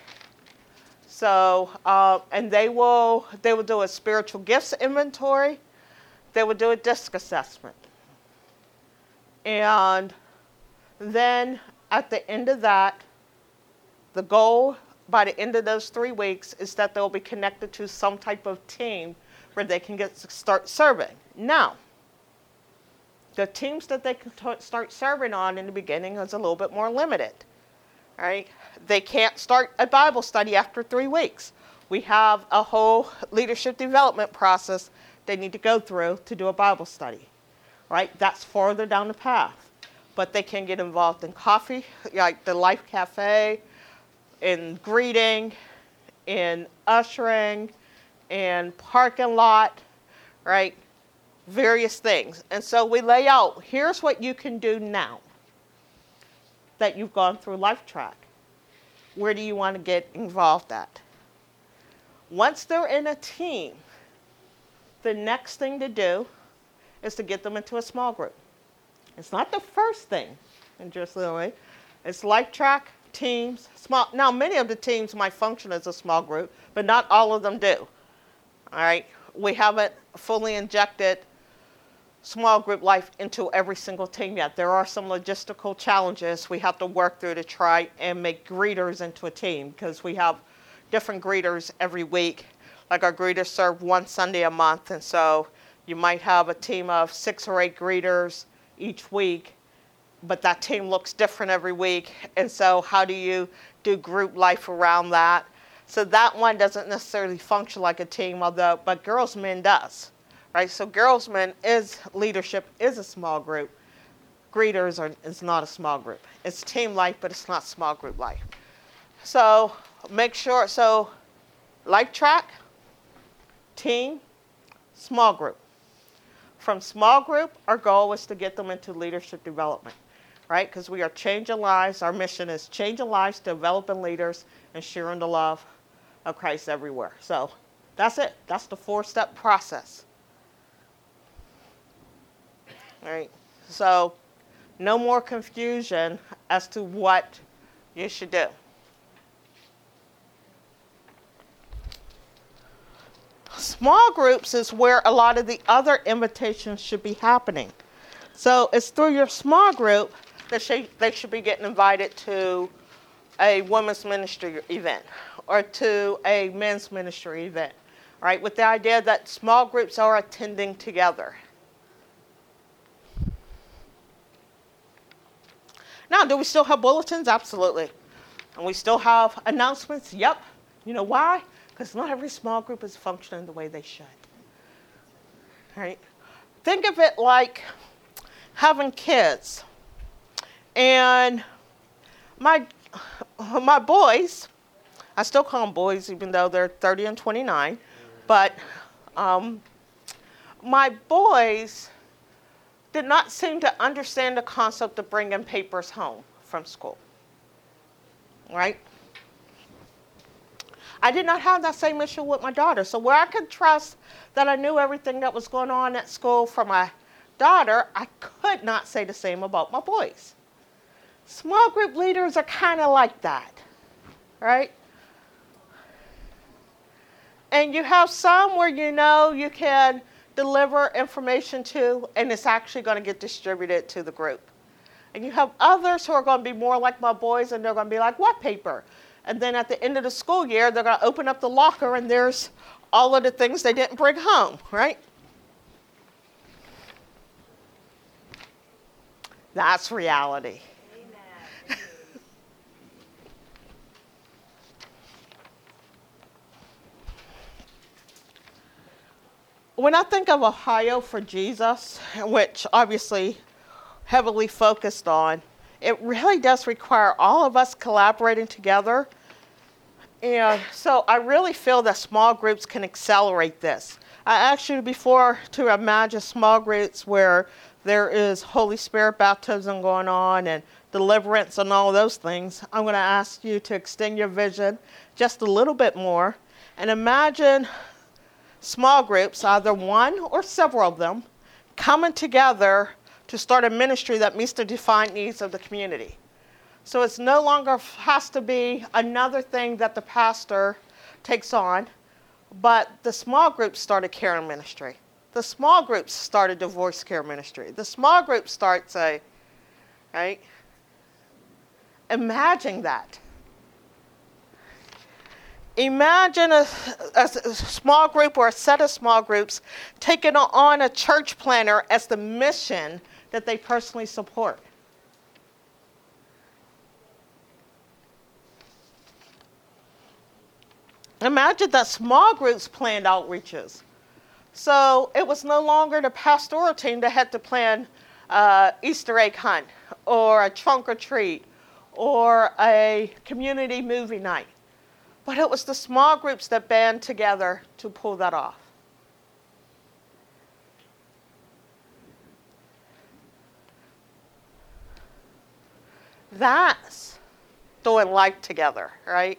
A: So, uh, and they will they will do a spiritual gifts inventory. They will do a disc assessment, and then at the end of that, the goal by the end of those three weeks is that they'll be connected to some type of team where they can get start serving. Now, the teams that they can t- start serving on in the beginning is a little bit more limited. Right? They can't start a Bible study after three weeks. We have a whole leadership development process they need to go through to do a Bible study. Right? That's farther down the path. But they can get involved in coffee, like the Life Cafe, in greeting, in ushering, in parking lot, right? Various things. And so we lay out here's what you can do now that you've gone through Life Track. Where do you want to get involved at? Once they're in a team, the next thing to do is to get them into a small group. It's not the first thing, interestingly. It's Life Track, teams, small. Now, many of the teams might function as a small group, but not all of them do. All right, we haven't fully injected small group life into every single team yet. There are some logistical challenges we have to work through to try and make greeters into a team because we have different greeters every week. Like our greeters serve one Sunday a month, and so you might have a team of six or eight greeters each week, but that team looks different every week. And so, how do you do group life around that? So that one doesn't necessarily function like a team, although but Girls Men does, right? So Girls Men is leadership is a small group. Greeters are is not a small group. It's team life, but it's not small group life. So make sure. So life track, team, small group. From small group, our goal is to get them into leadership development, right? Because we are changing lives. Our mission is changing lives, developing leaders, and sharing the love of Christ everywhere. So that's it. That's the four step process. All right. So no more confusion as to what you should do. Small groups is where a lot of the other invitations should be happening. So it's through your small group that she, they should be getting invited to a women's ministry event or to a men's ministry event, right? With the idea that small groups are attending together. Now, do we still have bulletins? Absolutely. And we still have announcements? Yep. You know why? Because not every small group is functioning the way they should. Right? Think of it like having kids. And my my boys, I still call them boys even though they're 30 and 29, but um, my boys did not seem to understand the concept of bringing papers home from school. Right? I did not have that same issue with my daughter. So, where I could trust that I knew everything that was going on at school for my daughter, I could not say the same about my boys. Small group leaders are kind of like that, right? And you have some where you know you can deliver information to, and it's actually going to get distributed to the group. And you have others who are going to be more like my boys, and they're going to be like, What paper? And then at the end of the school year, they're going to open up the locker, and there's all of the things they didn't bring home, right? That's reality. When I think of Ohio for Jesus, which obviously heavily focused on, it really does require all of us collaborating together. And so I really feel that small groups can accelerate this. I asked you before to imagine small groups where there is Holy Spirit baptism going on and deliverance and all those things. I'm going to ask you to extend your vision just a little bit more and imagine small groups, either one or several of them, coming together to start a ministry that meets the defined needs of the community. So it's no longer has to be another thing that the pastor takes on, but the small groups started care ministry. The small groups started divorce care ministry. The small groups starts a, right? Imagine that. Imagine a small group or a set of small groups taking on a church planner as the mission that they personally support. Imagine that small groups planned outreaches. So it was no longer the pastoral team that had to plan uh, Easter egg hunt or a trunk or treat or a community movie night. But it was the small groups that band together to pull that off. That's doing life together, right?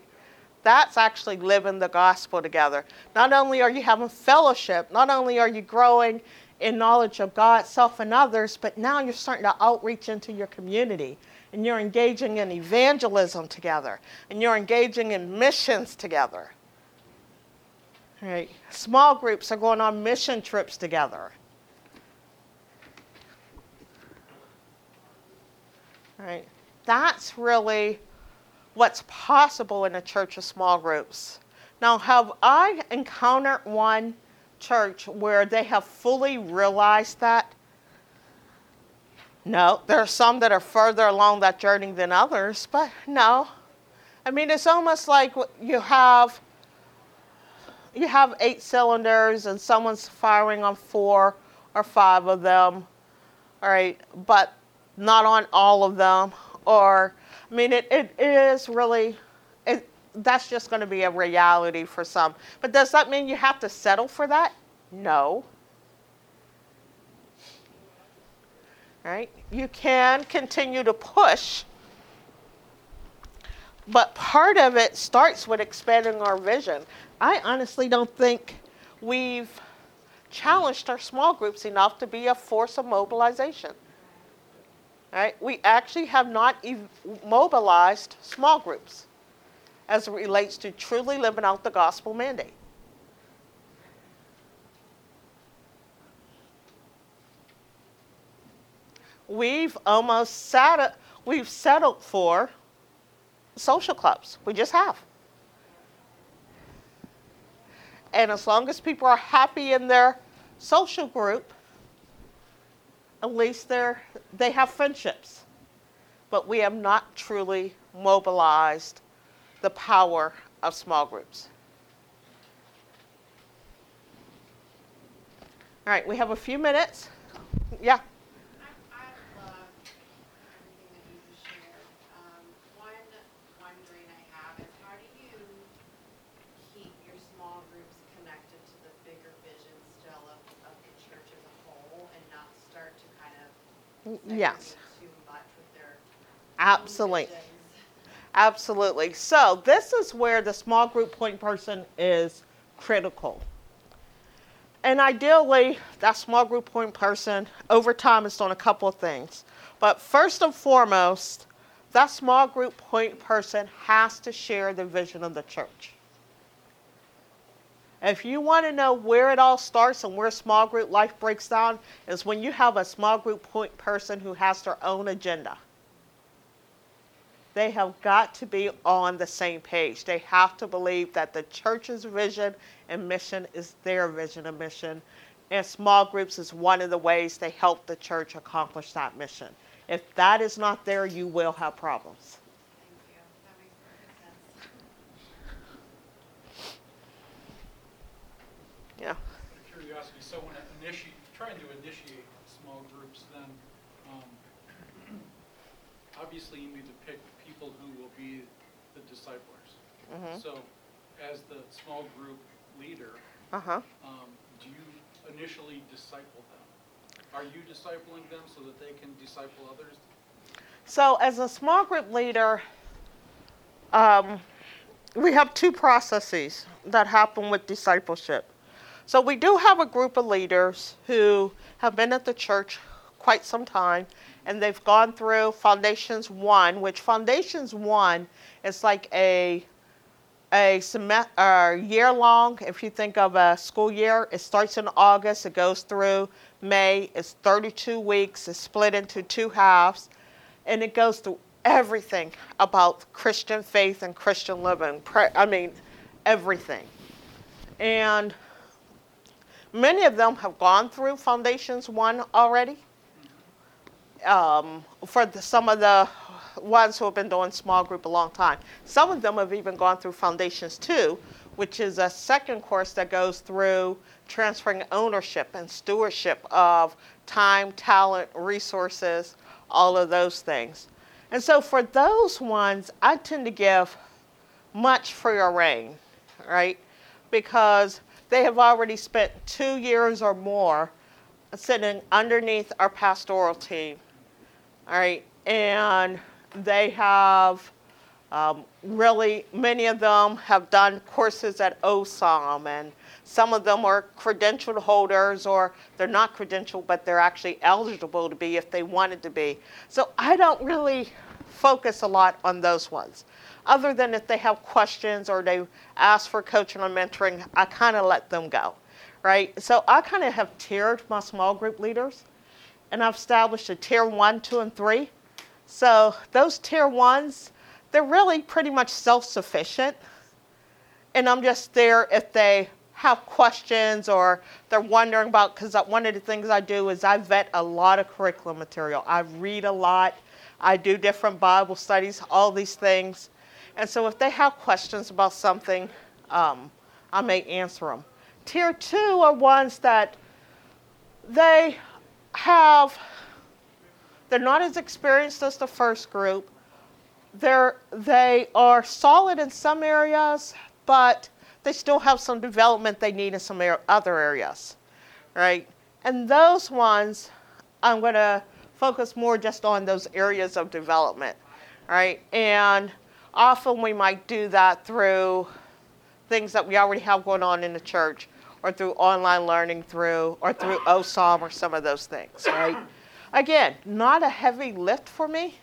A: That's actually living the gospel together. Not only are you having fellowship, not only are you growing in knowledge of God, self, and others, but now you're starting to outreach into your community and you're engaging in evangelism together and you're engaging in missions together. Right? Small groups are going on mission trips together. Right? That's really what's possible in a church of small groups. Now, have I encountered one church where they have fully realized that? No, there are some that are further along that journey than others, but no. I mean, it's almost like you have you have eight cylinders and someone's firing on four or five of them, all right, but not on all of them. Or, I mean, it, it is really, it, that's just going to be a reality for some. But does that mean you have to settle for that? No. Right? You can continue to push, but part of it starts with expanding our vision. I honestly don't think we've challenged our small groups enough to be a force of mobilization. Right? We actually have not ev- mobilized small groups as it relates to truly living out the gospel mandate. We've almost sat, we've settled for social clubs. We just have. And as long as people are happy in their social group, at least they're, they have friendships. But we have not truly mobilized the power of small groups. All right, we have a few minutes. Yeah.
C: I, I love everything that you just shared. Um, one wondering I have is how do you keep your small groups connected to the bigger vision still of, of the church as a whole and not start to kind of
A: Yes,
C: segregate too much with their own
A: absolutely. Absolutely. So, this is where the small group point person is critical. And ideally, that small group point person over time is doing a couple of things. But first and foremost, that small group point person has to share the vision of the church. If you want to know where it all starts and where small group life breaks down, is when you have a small group point person who has their own agenda they have got to be on the same page. They have to believe that the church's vision and mission is their vision and mission. And small groups is one of the ways they help the church accomplish that mission. If that is not there, you will have problems.
C: Thank you. That makes perfect sense.
A: Yeah.
B: Curiosity, so when initiate, trying to initiate small groups, then, um, obviously you need to pick people who will be the disciplers.
A: Mhm.
B: So, as the small group leader,
A: Uh-huh.
B: um, do you initially disciple them? Are you discipling them so that they can disciple others?
A: So, as a small group leader, um, we have two processes that happen with discipleship. So, we do have a group of leaders who have been at the church quite some time and they've gone through Foundations 1, which Foundations 1 is like a a semester, uh, year long. If you think of a school year, it starts in August, it goes through May. It's 32 weeks. It's split into two halves, and it goes through everything about Christian faith and Christian living. I mean, everything. And many of them have gone through Foundations One already. Um, for the, some of the ones who have been doing small group a long time. Some of them have even gone through Foundations 2, which is a second course that goes through transferring ownership and stewardship of time, talent, resources, all of those things. And so for those ones, I tend to give much freer rein, right? Because they have already spent two years or more sitting underneath our pastoral team, all right? And they have um, really, many of them have done courses at OSOM, and some of them are credentialed holders, or they're not credentialed, but they're actually eligible to be if they wanted to be. So I don't really focus a lot on those ones. Other than if they have questions or they ask for coaching or mentoring, I kind of let them go, right? So I kind of have tiered my small group leaders, and I've established a tier one, two, and three. So those tier ones, they're really pretty much self-sufficient. And I'm just there if they have questions or they're wondering about, because one of the things I do is I vet a lot of curriculum material. I read a lot. I do different Bible studies, all these things. And so if they have questions about something, um, I may answer them. Tier two are ones that they have they're not as experienced as the first group. They're, they are solid in some areas, but they still have some development they need in some other areas, right? And those ones, I'm going to focus more just on those areas of development, right? And often we might do that through things that we already have going on in the church or through online learning through or through OSOM or some of those things, right? Again, not a heavy lift for me.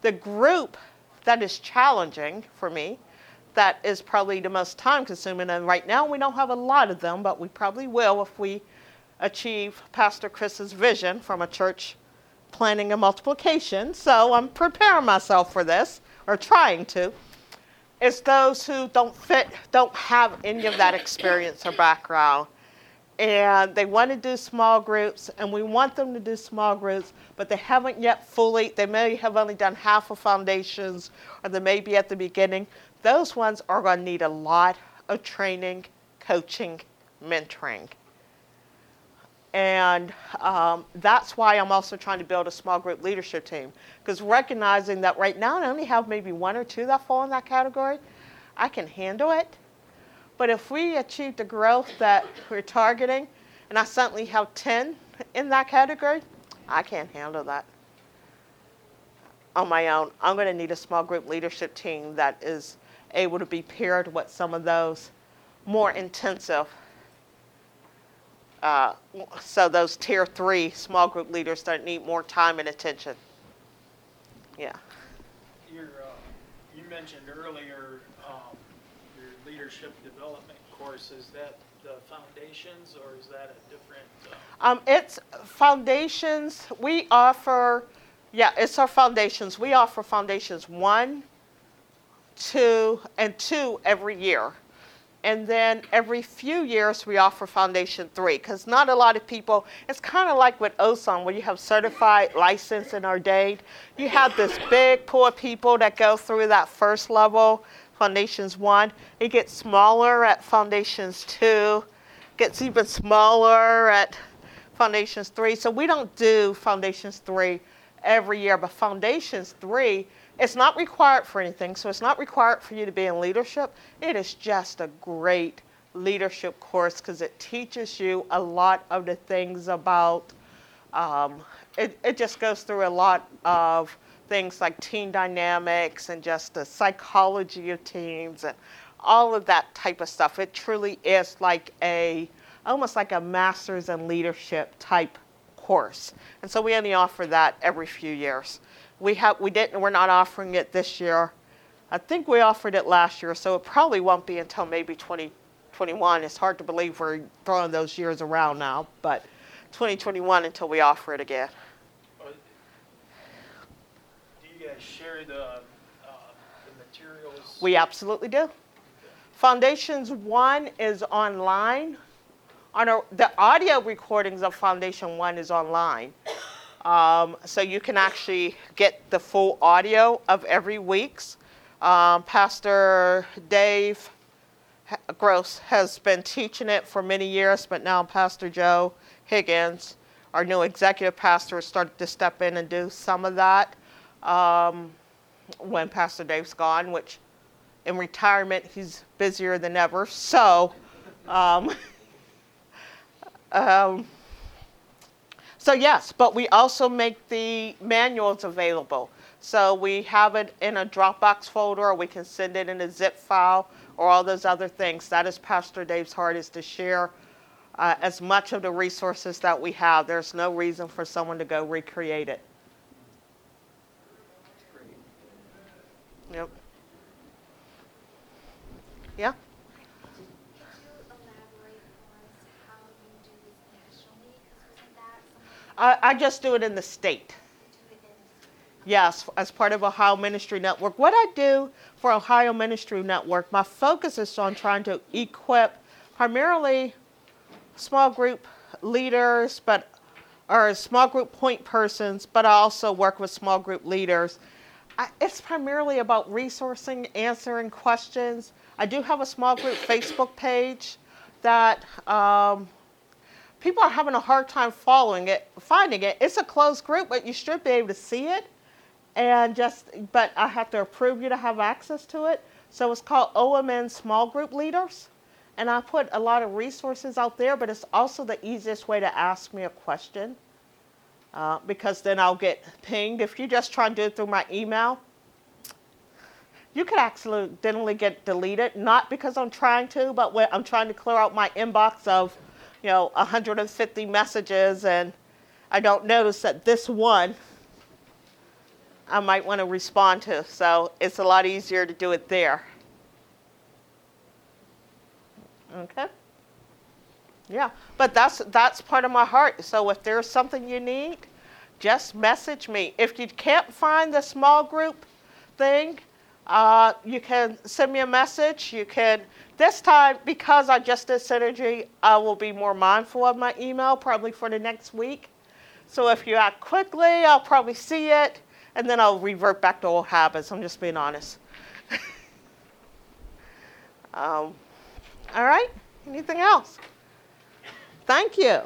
A: The group that is challenging for me, that is probably the most time consuming, and right now we don't have a lot of them, but we probably will if we achieve Pastor Chris's vision from a church planning and multiplication. So I'm preparing myself for this, or trying to. It's those who don't fit, don't have any of that experience or background and they want to do small groups, and we want them to do small groups, but they haven't yet fully, they may have only done half of foundations, or they may be at the beginning. Those ones are going to need a lot of training, coaching, mentoring. And um, that's why I'm also trying to build a small group leadership team, because recognizing that right now I only have maybe one or two that fall in that category, I can handle it. But if we achieve the growth that we're targeting, and I suddenly have 10 in that category, I can't handle that on my own. I'm going to need a small group leadership team that is able to be paired with some of those more intensive. Uh, so those tier three small group leaders that need more time and attention. Yeah.
D: Your, uh, you mentioned earlier, um, your leadership development course, is that the foundations or is that a different, uh,
A: Um, it's foundations. We offer, yeah, it's our foundations. We offer foundations one, two, and two every year. And then every few years we offer foundation three because not a lot of people, it's kind of like with OSOM where you have certified, licensed, and ordained. You have this big pool of people that go through that first level, foundations one. It gets smaller at foundations two, gets even smaller at Foundations 3. So we don't do Foundations 3 every year, but Foundations 3 it's not required for anything. So it's not required for you to be in leadership. It is just a great leadership course because it teaches you a lot of the things about um, it, it just goes through a lot of things like team dynamics and just the psychology of teams and all of that type of stuff. It truly is like a almost like a master's in leadership type course. And so we only offer that every few years. We have we didn't we're not offering it this year. I think we offered it last year, so it probably won't be until maybe 2021. It's hard to believe we're throwing those years around now, but 2021 until we offer it again.
D: Uh, Do you guys share the, uh, the materials?
A: We absolutely do. Foundations One is online. On our, the audio recordings of Foundation One is online. Um, so you can actually get the full audio of every week's. Um, Pastor Dave Gross has been teaching it for many years, but now Pastor Joe Higgins, our new executive pastor, has started to step in and do some of that um, when Pastor Dave's gone, which in retirement he's busier than ever. So, um, um, so yes, but we also make the manuals available. So we have it in a Dropbox folder, or we can send it in a zip file, or all those other things. That is Pastor Dave's heart is to share uh, as much of the resources that we have. There's no reason for someone to go recreate it. Yep. Yeah.
E: Could you elaborate for us how you do this nationally? Because wasn't that something
A: I, I just do it in the state. Yes, as part of Ohio Ministry Network. What I do for Ohio Ministry Network, my focus is on trying to equip primarily small group leaders, but or small group point persons, but I also work with small group leaders. I, it's primarily about resourcing, answering questions. I do have a small group Facebook page that um, people are having a hard time following it, finding it. It's a closed group, but you should be able to see it. And just, but I have to approve you to have access to it. So it's called OMN Small Group Leaders. And I put a lot of resources out there, but it's also the easiest way to ask me a question uh, because then I'll get pinged. If you just try and do it through my email, you could accidentally get deleted, not because I'm trying to, but when I'm trying to clear out my inbox of, you know, 150 messages and I don't notice that this one I might want to respond to. So it's a lot easier to do it there. Okay? Yeah, but that's that's part of my heart. So if there's something you need, just message me. If you can't find the small group thing, uh, you can send me a message. You can this time because I just did synergy, I will be more mindful of my email probably for the next week. So if you act quickly, I'll probably see it, and then I'll revert back to old habits. I'm just being honest. um, all right. Anything else? Thank you.